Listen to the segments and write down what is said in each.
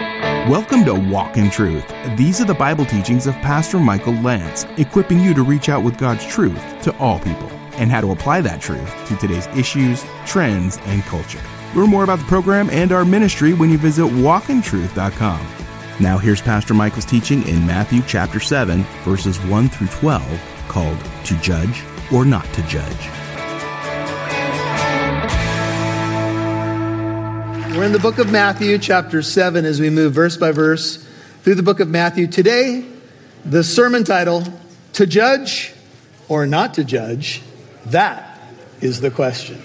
Welcome to Walk in Truth. These are the Bible teachings of Pastor Michael Lantz, equipping you to reach out with God's truth to all people and how to apply that truth to today's issues, trends, and culture. Learn more about the program and our ministry when you visit walkintruth.com. Now, here's Pastor Michael's teaching in Matthew chapter 7, verses 1 through 12, called To Judge or Not to Judge. We're in the book of Matthew, chapter 7, as we move verse by verse through the book of Matthew. Today, the sermon title, To Judge or Not to Judge, that is the question.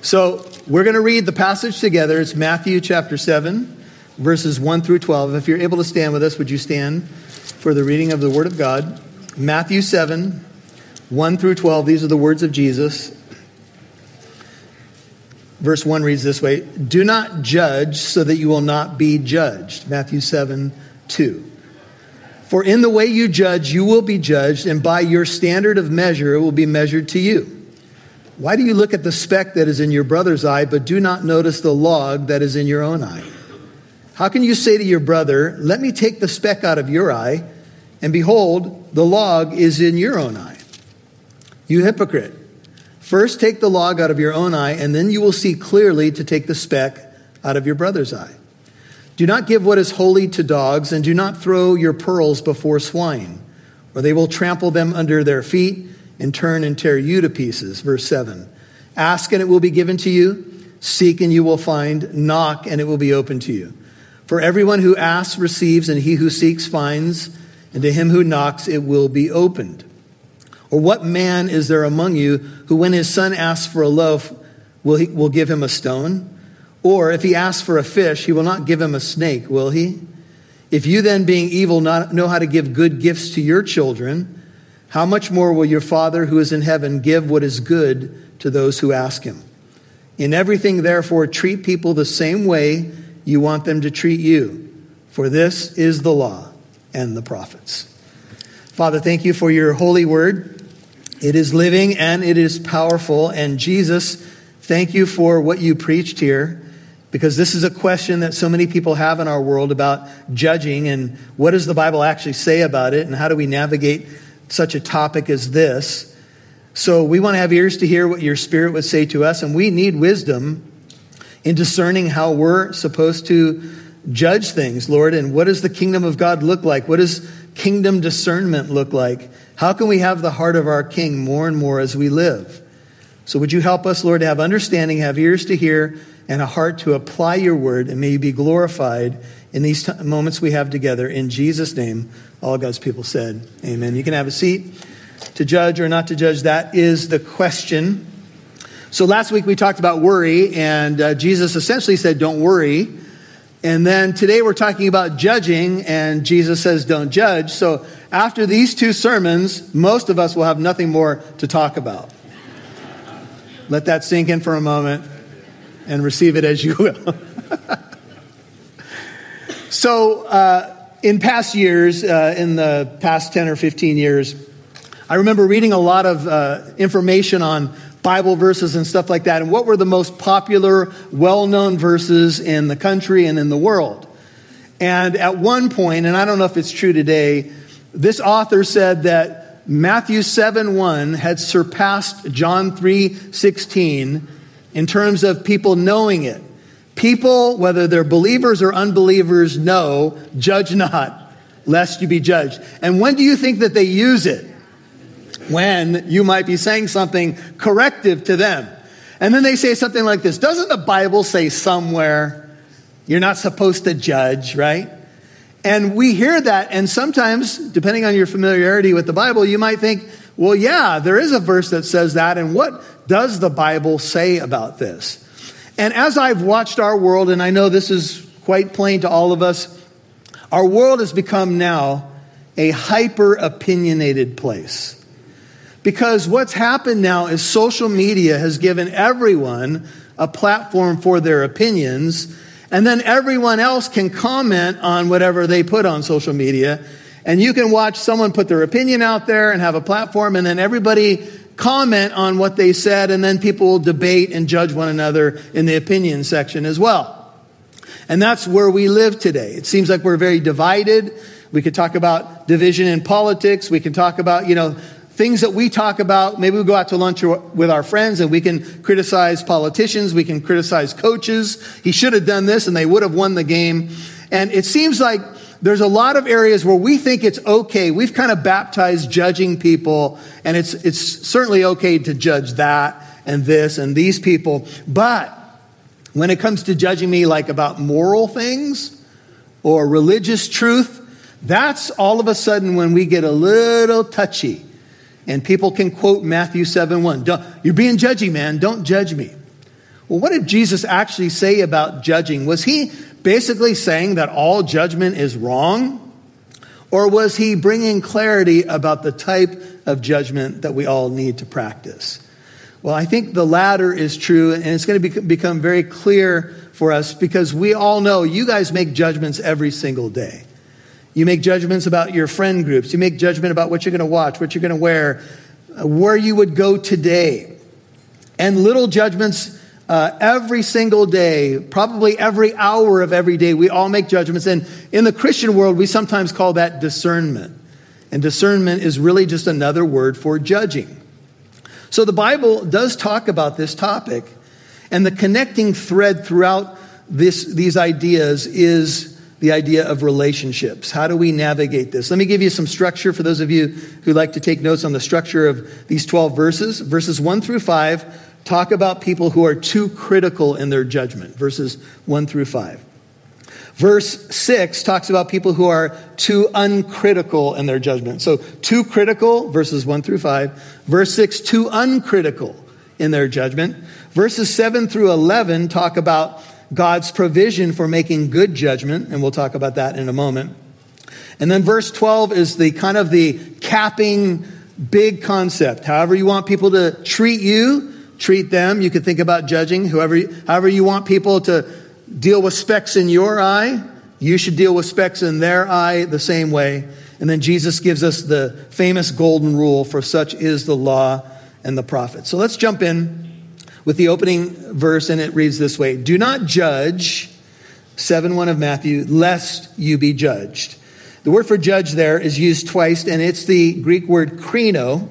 So, we're going to read the passage together. It's Matthew chapter 7, verses 1 through 12. If you're able to stand with us, would you stand for the reading of the Word of God? Matthew 7, 1 through 12. These are the words of Jesus. Verse 1 reads this way Do not judge so that you will not be judged. Matthew 7 2. For in the way you judge, you will be judged, and by your standard of measure, it will be measured to you. Why do you look at the speck that is in your brother's eye, but do not notice the log that is in your own eye? How can you say to your brother, Let me take the speck out of your eye, and behold, the log is in your own eye? You hypocrite. First, take the log out of your own eye, and then you will see clearly to take the speck out of your brother's eye. Do not give what is holy to dogs, and do not throw your pearls before swine, or they will trample them under their feet and turn and tear you to pieces. Verse 7 Ask, and it will be given to you. Seek, and you will find. Knock, and it will be open to you. For everyone who asks receives, and he who seeks finds, and to him who knocks it will be opened. Or what man is there among you who, when his son asks for a loaf, will, he, will give him a stone? Or if he asks for a fish, he will not give him a snake, will he? If you then, being evil, not know how to give good gifts to your children, how much more will your Father who is in heaven give what is good to those who ask him? In everything, therefore, treat people the same way you want them to treat you, for this is the law and the prophets. Father, thank you for your holy word. It is living and it is powerful. And Jesus, thank you for what you preached here because this is a question that so many people have in our world about judging and what does the Bible actually say about it and how do we navigate such a topic as this. So we want to have ears to hear what your spirit would say to us and we need wisdom in discerning how we're supposed to judge things, Lord, and what does the kingdom of God look like? What does kingdom discernment look like? How can we have the heart of our King more and more as we live? So, would you help us, Lord, to have understanding, have ears to hear, and a heart to apply your word, and may you be glorified in these t- moments we have together. In Jesus' name, all God's people said, Amen. You can have a seat. To judge or not to judge, that is the question. So, last week we talked about worry, and uh, Jesus essentially said, Don't worry. And then today we're talking about judging, and Jesus says, Don't judge. So, after these two sermons, most of us will have nothing more to talk about. Let that sink in for a moment and receive it as you will. so, uh, in past years, uh, in the past 10 or 15 years, I remember reading a lot of uh, information on Bible verses and stuff like that, and what were the most popular, well known verses in the country and in the world. And at one point, and I don't know if it's true today, this author said that Matthew 7 1 had surpassed John 3 16 in terms of people knowing it. People, whether they're believers or unbelievers, know, judge not, lest you be judged. And when do you think that they use it? When you might be saying something corrective to them. And then they say something like this Doesn't the Bible say somewhere you're not supposed to judge, right? And we hear that, and sometimes, depending on your familiarity with the Bible, you might think, well, yeah, there is a verse that says that, and what does the Bible say about this? And as I've watched our world, and I know this is quite plain to all of us, our world has become now a hyper opinionated place. Because what's happened now is social media has given everyone a platform for their opinions and then everyone else can comment on whatever they put on social media. And you can watch someone put their opinion out there and have a platform, and then everybody comment on what they said, and then people will debate and judge one another in the opinion section as well. And that's where we live today. It seems like we're very divided. We could talk about division in politics. We can talk about, you know, things that we talk about. Maybe we go out to lunch with our friends and we can criticize politicians. We can criticize coaches. He should have done this and they would have won the game. And it seems like there's a lot of areas where we think it's okay. We've kind of baptized judging people, and it's, it's certainly okay to judge that and this and these people. But when it comes to judging me like about moral things or religious truth, that's all of a sudden when we get a little touchy. And people can quote Matthew 7 1. You're being judgy, man. Don't judge me. Well, what did Jesus actually say about judging? Was he basically saying that all judgment is wrong? Or was he bringing clarity about the type of judgment that we all need to practice? Well, I think the latter is true, and it's going to be, become very clear for us because we all know you guys make judgments every single day. You make judgments about your friend groups, you make judgment about what you're going to watch, what you're going to wear, where you would go today. And little judgments uh, every single day, probably every hour of every day, we all make judgments. And in the Christian world, we sometimes call that discernment. And discernment is really just another word for judging. So the Bible does talk about this topic. And the connecting thread throughout this, these ideas is the idea of relationships. How do we navigate this? Let me give you some structure for those of you who like to take notes on the structure of these 12 verses. Verses 1 through 5 talk about people who are too critical in their judgment, verses 1 through 5. Verse 6 talks about people who are too uncritical in their judgment. So, too critical, verses 1 through 5. Verse 6, too uncritical in their judgment. Verses 7 through 11 talk about God's provision for making good judgment, and we'll talk about that in a moment. And then verse 12 is the kind of the capping big concept. However, you want people to treat you, treat them. You could think about judging whoever, however you want people to deal with specks in your eye. You should deal with specks in their eye the same way. And then Jesus gives us the famous golden rule for such is the law and the prophets. So let's jump in with the opening verse, and it reads this way Do not judge, 7 1 of Matthew, lest you be judged. The word for judge there is used twice, and it's the Greek word krino.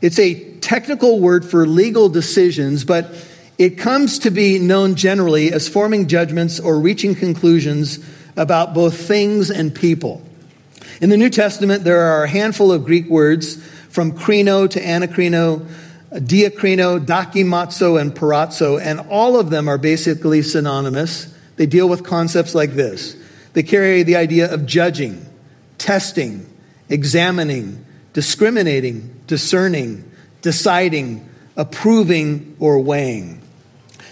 It's a technical word for legal decisions, but it comes to be known generally as forming judgments or reaching conclusions about both things and people. In the New Testament, there are a handful of Greek words from krino to anakrino, diakrino, dokimazo, and parazzo, and all of them are basically synonymous. They deal with concepts like this. They carry the idea of judging, testing, examining, discriminating, discerning, deciding, approving, or weighing.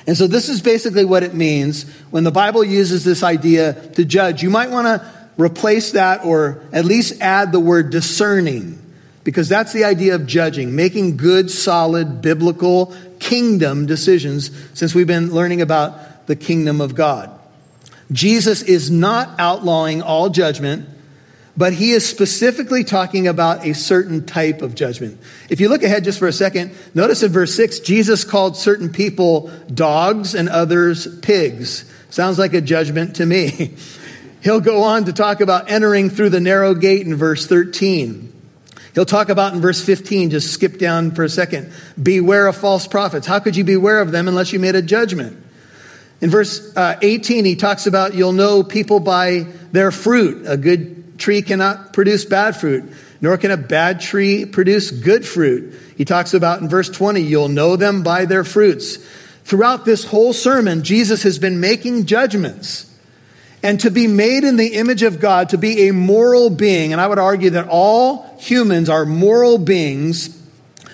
And so this is basically what it means when the Bible uses this idea to judge. You might want to replace that or at least add the word discerning because that's the idea of judging, making good, solid, biblical kingdom decisions since we've been learning about the kingdom of God. Jesus is not outlawing all judgment but he is specifically talking about a certain type of judgment. If you look ahead just for a second, notice in verse 6, Jesus called certain people dogs and others pigs. Sounds like a judgment to me. He'll go on to talk about entering through the narrow gate in verse 13. He'll talk about in verse 15, just skip down for a second, beware of false prophets. How could you beware of them unless you made a judgment? In verse uh, 18, he talks about you'll know people by their fruit. A good tree cannot produce bad fruit, nor can a bad tree produce good fruit. He talks about in verse 20, you'll know them by their fruits. Throughout this whole sermon, Jesus has been making judgments. And to be made in the image of God, to be a moral being, and I would argue that all humans are moral beings,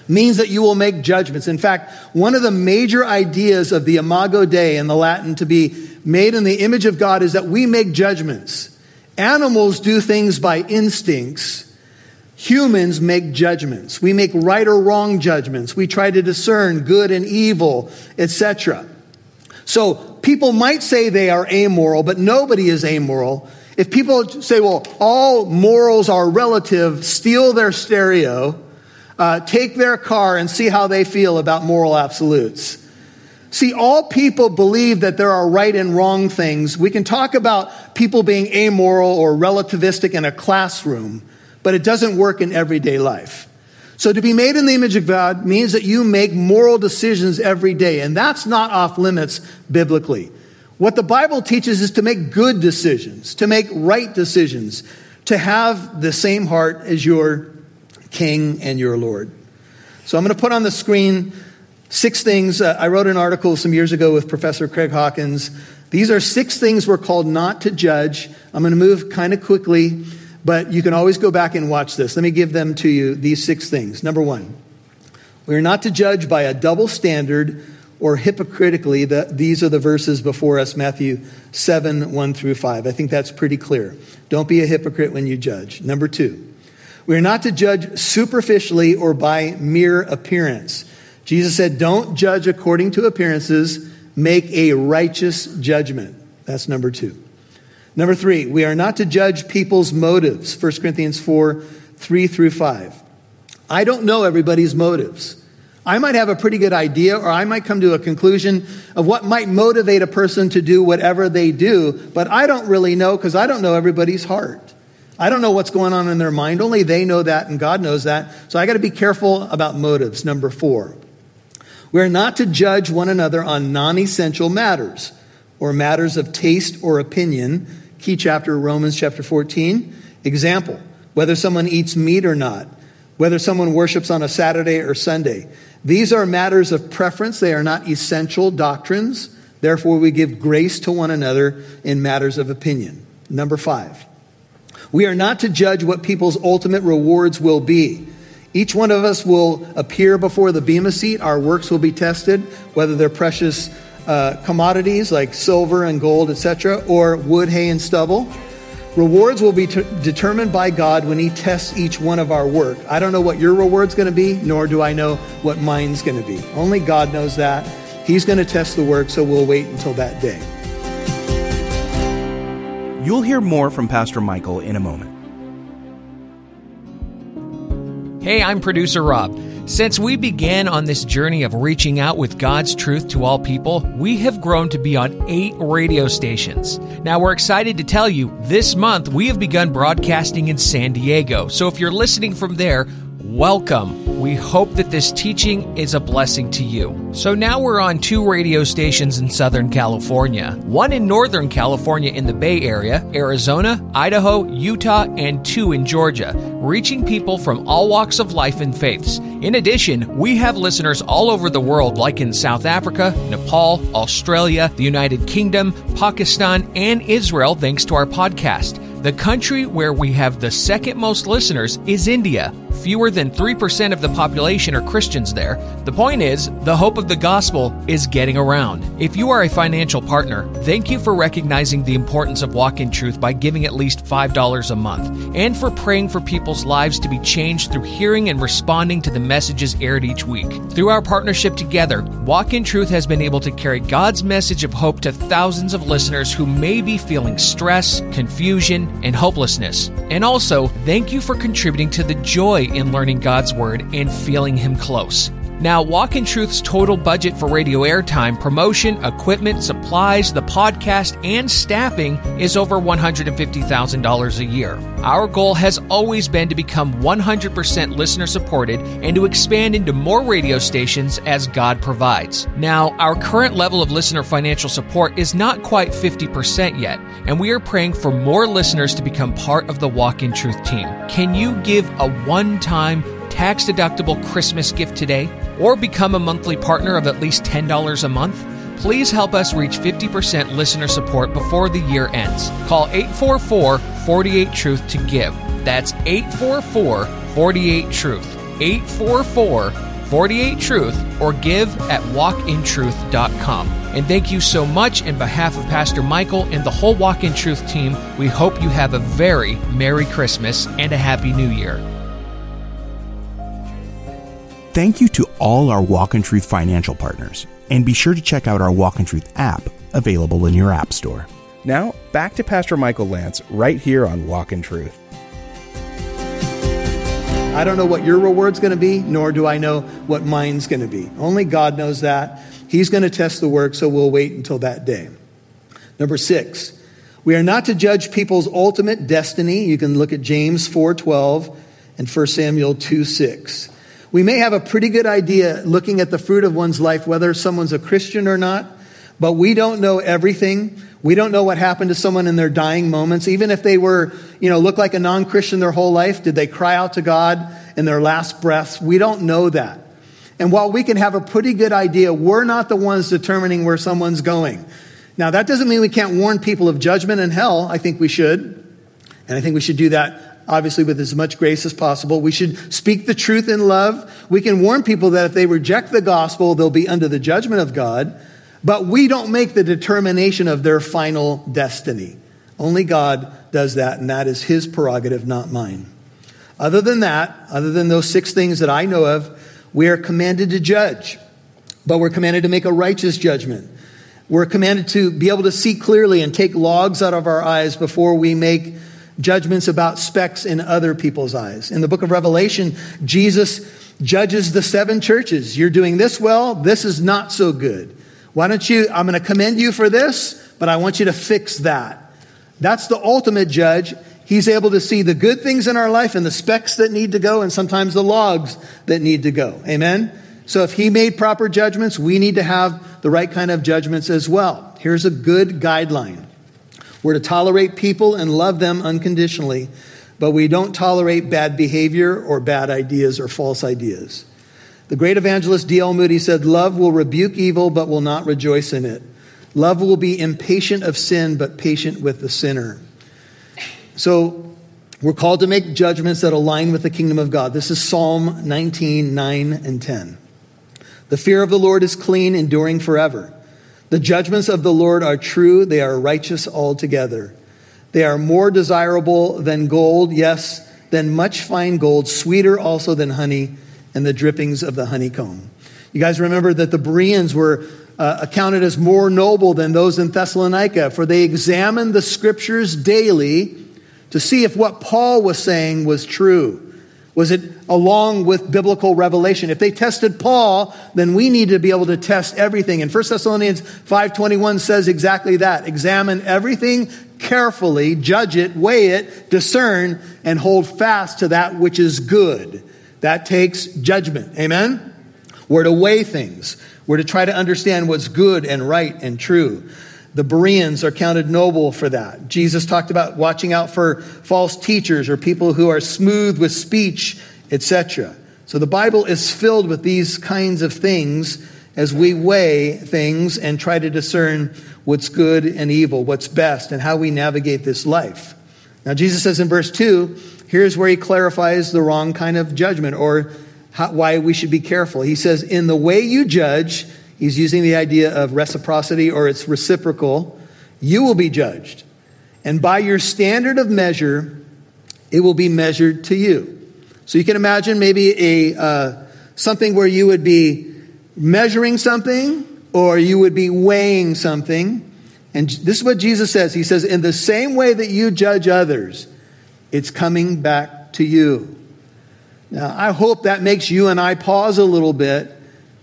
means that you will make judgments. In fact, one of the major ideas of the Imago Dei in the Latin to be made in the image of God is that we make judgments. Animals do things by instincts. Humans make judgments. We make right or wrong judgments. We try to discern good and evil, etc. So people might say they are amoral, but nobody is amoral. If people say, well, all morals are relative, steal their stereo, uh, take their car and see how they feel about moral absolutes. See, all people believe that there are right and wrong things. We can talk about people being amoral or relativistic in a classroom, but it doesn't work in everyday life. So to be made in the image of God means that you make moral decisions every day, and that's not off limits biblically. What the Bible teaches is to make good decisions, to make right decisions, to have the same heart as your King and your Lord. So I'm going to put on the screen six things. Uh, I wrote an article some years ago with Professor Craig Hawkins. These are six things we're called not to judge. I'm going to move kind of quickly. But you can always go back and watch this. Let me give them to you, these six things. Number one, we are not to judge by a double standard or hypocritically. The, these are the verses before us, Matthew 7, 1 through 5. I think that's pretty clear. Don't be a hypocrite when you judge. Number two, we are not to judge superficially or by mere appearance. Jesus said, Don't judge according to appearances, make a righteous judgment. That's number two. Number three, we are not to judge people's motives. 1 Corinthians 4 3 through 5. I don't know everybody's motives. I might have a pretty good idea, or I might come to a conclusion of what might motivate a person to do whatever they do, but I don't really know because I don't know everybody's heart. I don't know what's going on in their mind. Only they know that, and God knows that. So I got to be careful about motives. Number four, we're not to judge one another on non essential matters or matters of taste or opinion Key chapter, Romans chapter 14. Example, whether someone eats meat or not, whether someone worships on a Saturday or Sunday. These are matters of preference, they are not essential doctrines. Therefore, we give grace to one another in matters of opinion. Number five, we are not to judge what people's ultimate rewards will be. Each one of us will appear before the Bema seat. Our works will be tested, whether they're precious uh, commodities like silver and gold, etc., or wood, hay, and stubble. Rewards will be t- determined by God when He tests each one of our work. I don't know what your reward's going to be, nor do I know what mine's going to be. Only God knows that. He's going to test the work, so we'll wait until that day. You'll hear more from Pastor Michael in a moment. Hey, I'm producer Rob. Since we began on this journey of reaching out with God's truth to all people, we have grown to be on eight radio stations. Now we're excited to tell you this month we have begun broadcasting in San Diego. So if you're listening from there, welcome. We hope that this teaching is a blessing to you. So now we're on two radio stations in Southern California one in Northern California in the Bay Area, Arizona, Idaho, Utah, and two in Georgia, reaching people from all walks of life and faiths. In addition, we have listeners all over the world, like in South Africa, Nepal, Australia, the United Kingdom, Pakistan, and Israel, thanks to our podcast. The country where we have the second most listeners is India. Fewer than 3% of the population are Christians there. The point is, the hope of the gospel is getting around. If you are a financial partner, thank you for recognizing the importance of Walk in Truth by giving at least $5 a month, and for praying for people's lives to be changed through hearing and responding to the messages aired each week. Through our partnership together, Walk in Truth has been able to carry God's message of hope to thousands of listeners who may be feeling stress, confusion, and hopelessness. And also, thank you for contributing to the joy in learning God's Word and feeling Him close. Now, Walk in Truth's total budget for radio airtime, promotion, equipment, supplies, the podcast, and staffing is over $150,000 a year. Our goal has always been to become 100% listener supported and to expand into more radio stations as God provides. Now, our current level of listener financial support is not quite 50% yet, and we are praying for more listeners to become part of the Walk in Truth team. Can you give a one time tax deductible Christmas gift today or become a monthly partner of at least $10 a month? Please help us reach 50% listener support before the year ends. Call 844 48 Truth to give. That's 844 48 Truth. 844 48 Truth or give at walkintruth.com. And thank you so much in behalf of Pastor Michael and the whole Walk in Truth team. We hope you have a very Merry Christmas and a Happy New Year. Thank you to all our Walk in Truth financial partners, and be sure to check out our Walk in Truth app available in your App Store. Now, back to Pastor Michael Lantz right here on Walk in Truth. I don't know what your reward's going to be, nor do I know what mine's going to be. Only God knows that. He's going to test the work, so we'll wait until that day. Number six, we are not to judge people's ultimate destiny. You can look at James 4:12 and 1 Samuel 2:6. We may have a pretty good idea looking at the fruit of one's life whether someone's a Christian or not, but we don't know everything. We don't know what happened to someone in their dying moments. Even if they were, you know, look like a non-Christian their whole life, did they cry out to God in their last breaths? We don't know that. And while we can have a pretty good idea, we're not the ones determining where someone's going. Now, that doesn't mean we can't warn people of judgment and hell. I think we should. And I think we should do that obviously with as much grace as possible. We should speak the truth in love. We can warn people that if they reject the gospel, they'll be under the judgment of God. But we don't make the determination of their final destiny. Only God does that, and that is His prerogative, not mine. Other than that, other than those six things that I know of, we are commanded to judge, but we're commanded to make a righteous judgment. We're commanded to be able to see clearly and take logs out of our eyes before we make judgments about specks in other people's eyes. In the book of Revelation, Jesus judges the seven churches. You're doing this well, this is not so good. Why don't you? I'm going to commend you for this, but I want you to fix that. That's the ultimate judge. He's able to see the good things in our life and the specks that need to go, and sometimes the logs that need to go. Amen? So if he made proper judgments, we need to have the right kind of judgments as well. Here's a good guideline we're to tolerate people and love them unconditionally, but we don't tolerate bad behavior or bad ideas or false ideas. The great evangelist D.L. Moody said, Love will rebuke evil, but will not rejoice in it. Love will be impatient of sin, but patient with the sinner. So, we're called to make judgments that align with the kingdom of God. This is Psalm 19, 9 and 10. The fear of the Lord is clean, enduring forever. The judgments of the Lord are true, they are righteous altogether. They are more desirable than gold, yes, than much fine gold, sweeter also than honey and the drippings of the honeycomb. You guys remember that the Bereans were uh, accounted as more noble than those in Thessalonica, for they examined the scriptures daily to see if what Paul was saying was true. Was it along with biblical revelation? If they tested Paul, then we need to be able to test everything. And 1 Thessalonians 5:21 says exactly that. Examine everything carefully, judge it, weigh it, discern, and hold fast to that which is good. That takes judgment. Amen? We're to weigh things. We're to try to understand what's good and right and true. The Bereans are counted noble for that. Jesus talked about watching out for false teachers or people who are smooth with speech, etc. So the Bible is filled with these kinds of things as we weigh things and try to discern what's good and evil, what's best, and how we navigate this life. Now, Jesus says in verse 2, here's where he clarifies the wrong kind of judgment or how, why we should be careful. He says, In the way you judge, He's using the idea of reciprocity or it's reciprocal. You will be judged. And by your standard of measure, it will be measured to you. So you can imagine maybe a, uh, something where you would be measuring something or you would be weighing something. And this is what Jesus says. He says, In the same way that you judge others, it's coming back to you. Now, I hope that makes you and I pause a little bit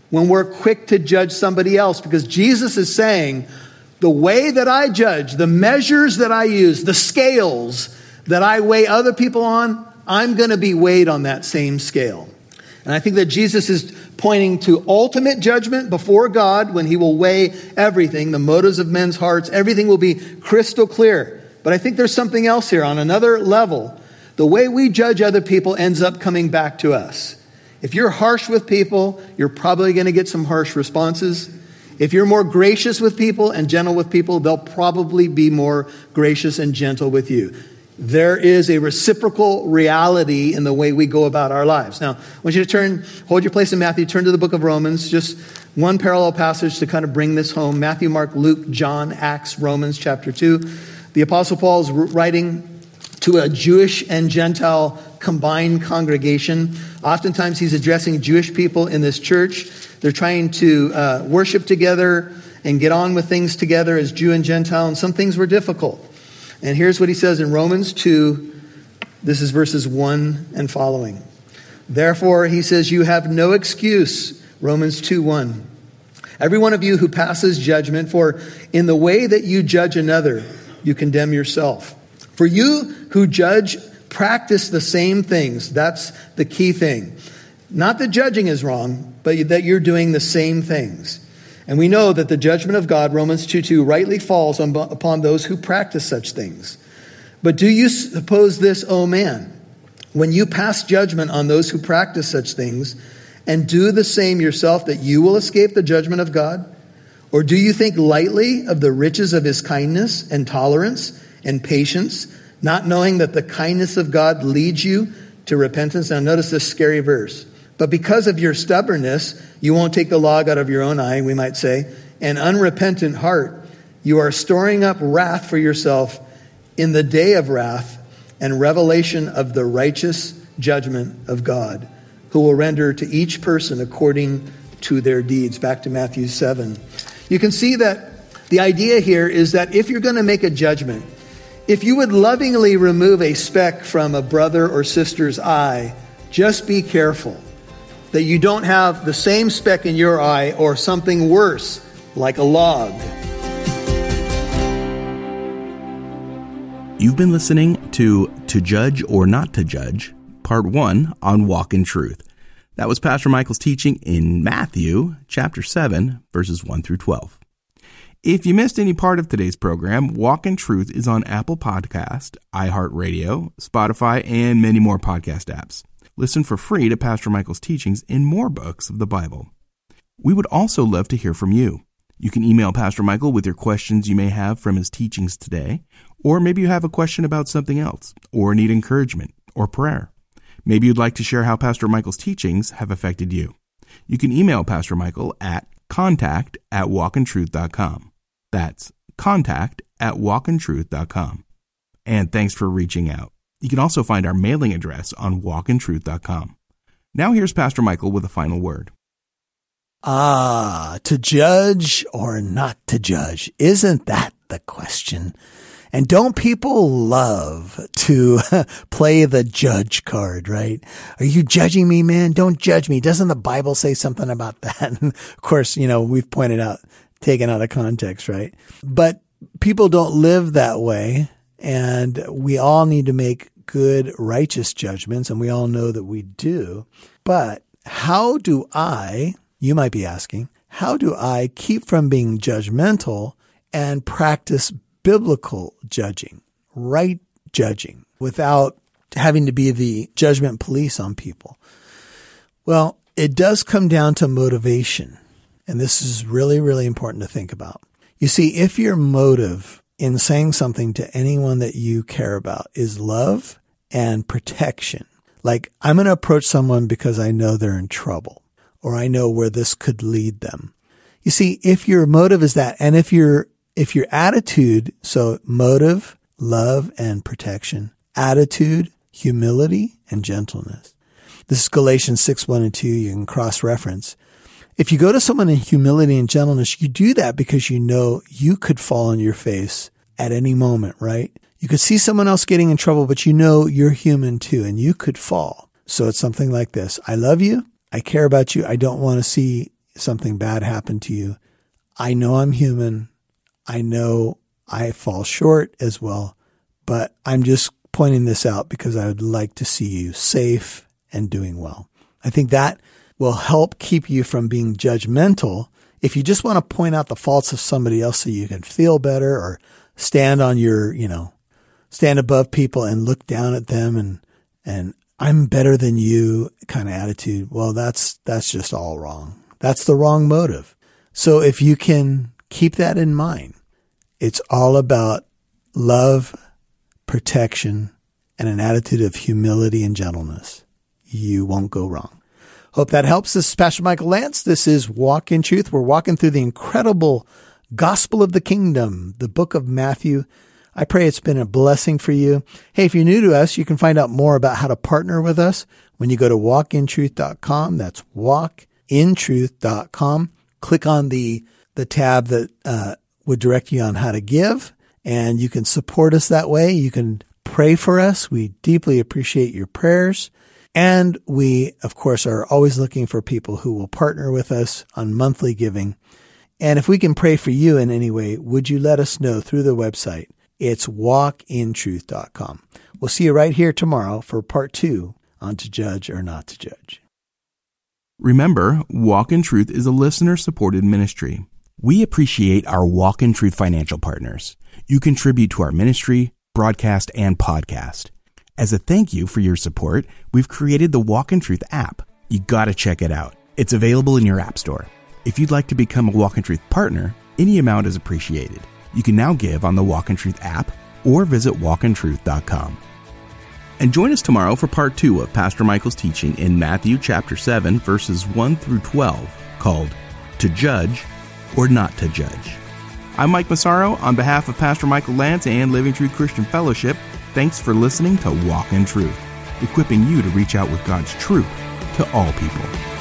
when we're quick to judge somebody else because Jesus is saying, the way that I judge, the measures that I use, the scales that I weigh other people on, I'm going to be weighed on that same scale. And I think that Jesus is pointing to ultimate judgment before God when he will weigh everything, the motives of men's hearts, everything will be crystal clear. But I think there's something else here on another level. The way we judge other people ends up coming back to us. If you're harsh with people, you're probably going to get some harsh responses. If you're more gracious with people and gentle with people, they'll probably be more gracious and gentle with you. There is a reciprocal reality in the way we go about our lives. Now, I want you to turn, hold your place in Matthew, turn to the book of Romans, just one parallel passage to kind of bring this home Matthew, Mark, Luke, John, Acts, Romans, chapter 2. The Apostle Paul is writing to a Jewish and Gentile combined congregation. Oftentimes, he's addressing Jewish people in this church. They're trying to uh, worship together and get on with things together as Jew and Gentile, and some things were difficult. And here's what he says in Romans 2. This is verses 1 and following. Therefore, he says, You have no excuse. Romans 2 1. Every one of you who passes judgment, for in the way that you judge another, you condemn yourself. For you who judge practice the same things. That's the key thing. Not that judging is wrong, but that you're doing the same things. And we know that the judgment of God, Romans 2 2, rightly falls on, upon those who practice such things. But do you suppose this, O oh man, when you pass judgment on those who practice such things and do the same yourself, that you will escape the judgment of God? Or do you think lightly of the riches of his kindness and tolerance and patience, not knowing that the kindness of God leads you to repentance? Now, notice this scary verse. But because of your stubbornness, you won't take the log out of your own eye, we might say, an unrepentant heart, you are storing up wrath for yourself in the day of wrath and revelation of the righteous judgment of God, who will render to each person according to their deeds. Back to Matthew 7. You can see that the idea here is that if you're going to make a judgment, if you would lovingly remove a speck from a brother or sister's eye, just be careful that you don't have the same speck in your eye or something worse, like a log. You've been listening to To Judge or Not to Judge, Part 1 on Walk in Truth. That was Pastor Michael's teaching in Matthew chapter 7, verses 1 through 12. If you missed any part of today's program, Walk in Truth is on Apple Podcast, iHeartRadio, Spotify, and many more podcast apps. Listen for free to Pastor Michael's teachings in more books of the Bible. We would also love to hear from you. You can email Pastor Michael with your questions you may have from his teachings today, or maybe you have a question about something else, or need encouragement or prayer. Maybe you'd like to share how Pastor Michael's teachings have affected you. You can email Pastor Michael at contact at walkintruth.com. That's contact at walkintruth.com. And thanks for reaching out. You can also find our mailing address on walkintruth.com. Now here's Pastor Michael with a final word. Ah, to judge or not to judge? Isn't that the question? And don't people love to play the judge card, right? Are you judging me, man? Don't judge me. Doesn't the Bible say something about that? And of course, you know, we've pointed out, taken out of context, right? But people don't live that way. And we all need to make good, righteous judgments, and we all know that we do. But how do I, you might be asking, how do I keep from being judgmental and practice biblical judging, right judging, without having to be the judgment police on people? Well, it does come down to motivation. And this is really, really important to think about. You see, if your motive in saying something to anyone that you care about is love and protection. Like I'm going to approach someone because I know they're in trouble or I know where this could lead them. You see, if your motive is that and if your, if your attitude, so motive, love and protection, attitude, humility and gentleness. This is Galatians 6, 1 and 2. You can cross reference. If you go to someone in humility and gentleness, you do that because you know you could fall on your face at any moment, right? You could see someone else getting in trouble, but you know you're human too, and you could fall. So it's something like this. I love you. I care about you. I don't want to see something bad happen to you. I know I'm human. I know I fall short as well, but I'm just pointing this out because I would like to see you safe and doing well. I think that will help keep you from being judgmental. If you just want to point out the faults of somebody else so you can feel better or stand on your, you know, stand above people and look down at them and, and I'm better than you kind of attitude. Well, that's, that's just all wrong. That's the wrong motive. So if you can keep that in mind, it's all about love, protection, and an attitude of humility and gentleness. You won't go wrong. Hope that helps. This is Pastor Michael Lantz. This is Walk in Truth. We're walking through the incredible gospel of the kingdom, the book of Matthew. I pray it's been a blessing for you. Hey, if you're new to us, you can find out more about how to partner with us when you go to walkintruth.com. That's walkintruth.com. Click on the, the tab that uh, would direct you on how to give, and you can support us that way. You can pray for us. We deeply appreciate your prayers. And we, of course, are always looking for people who will partner with us on monthly giving. And if we can pray for you in any way, would you let us know through the website? It's walkintruth.com. We'll see you right here tomorrow for part two on To Judge or Not to Judge. Remember, Walk in Truth is a listener supported ministry. We appreciate our Walk in Truth financial partners. You contribute to our ministry, broadcast, and podcast. As a thank you for your support, we've created the Walk in Truth app. You gotta check it out. It's available in your app store. If you'd like to become a Walk in Truth partner, any amount is appreciated. You can now give on the Walk in Truth app or visit walkintruth.com. And join us tomorrow for part two of Pastor Michael's teaching in Matthew chapter 7, verses 1 through 12, called To Judge or Not to Judge. I'm Mike Massaro. On behalf of Pastor Michael Lantz and Living Truth Christian Fellowship, thanks for listening to Walk in Truth, equipping you to reach out with God's truth to all people.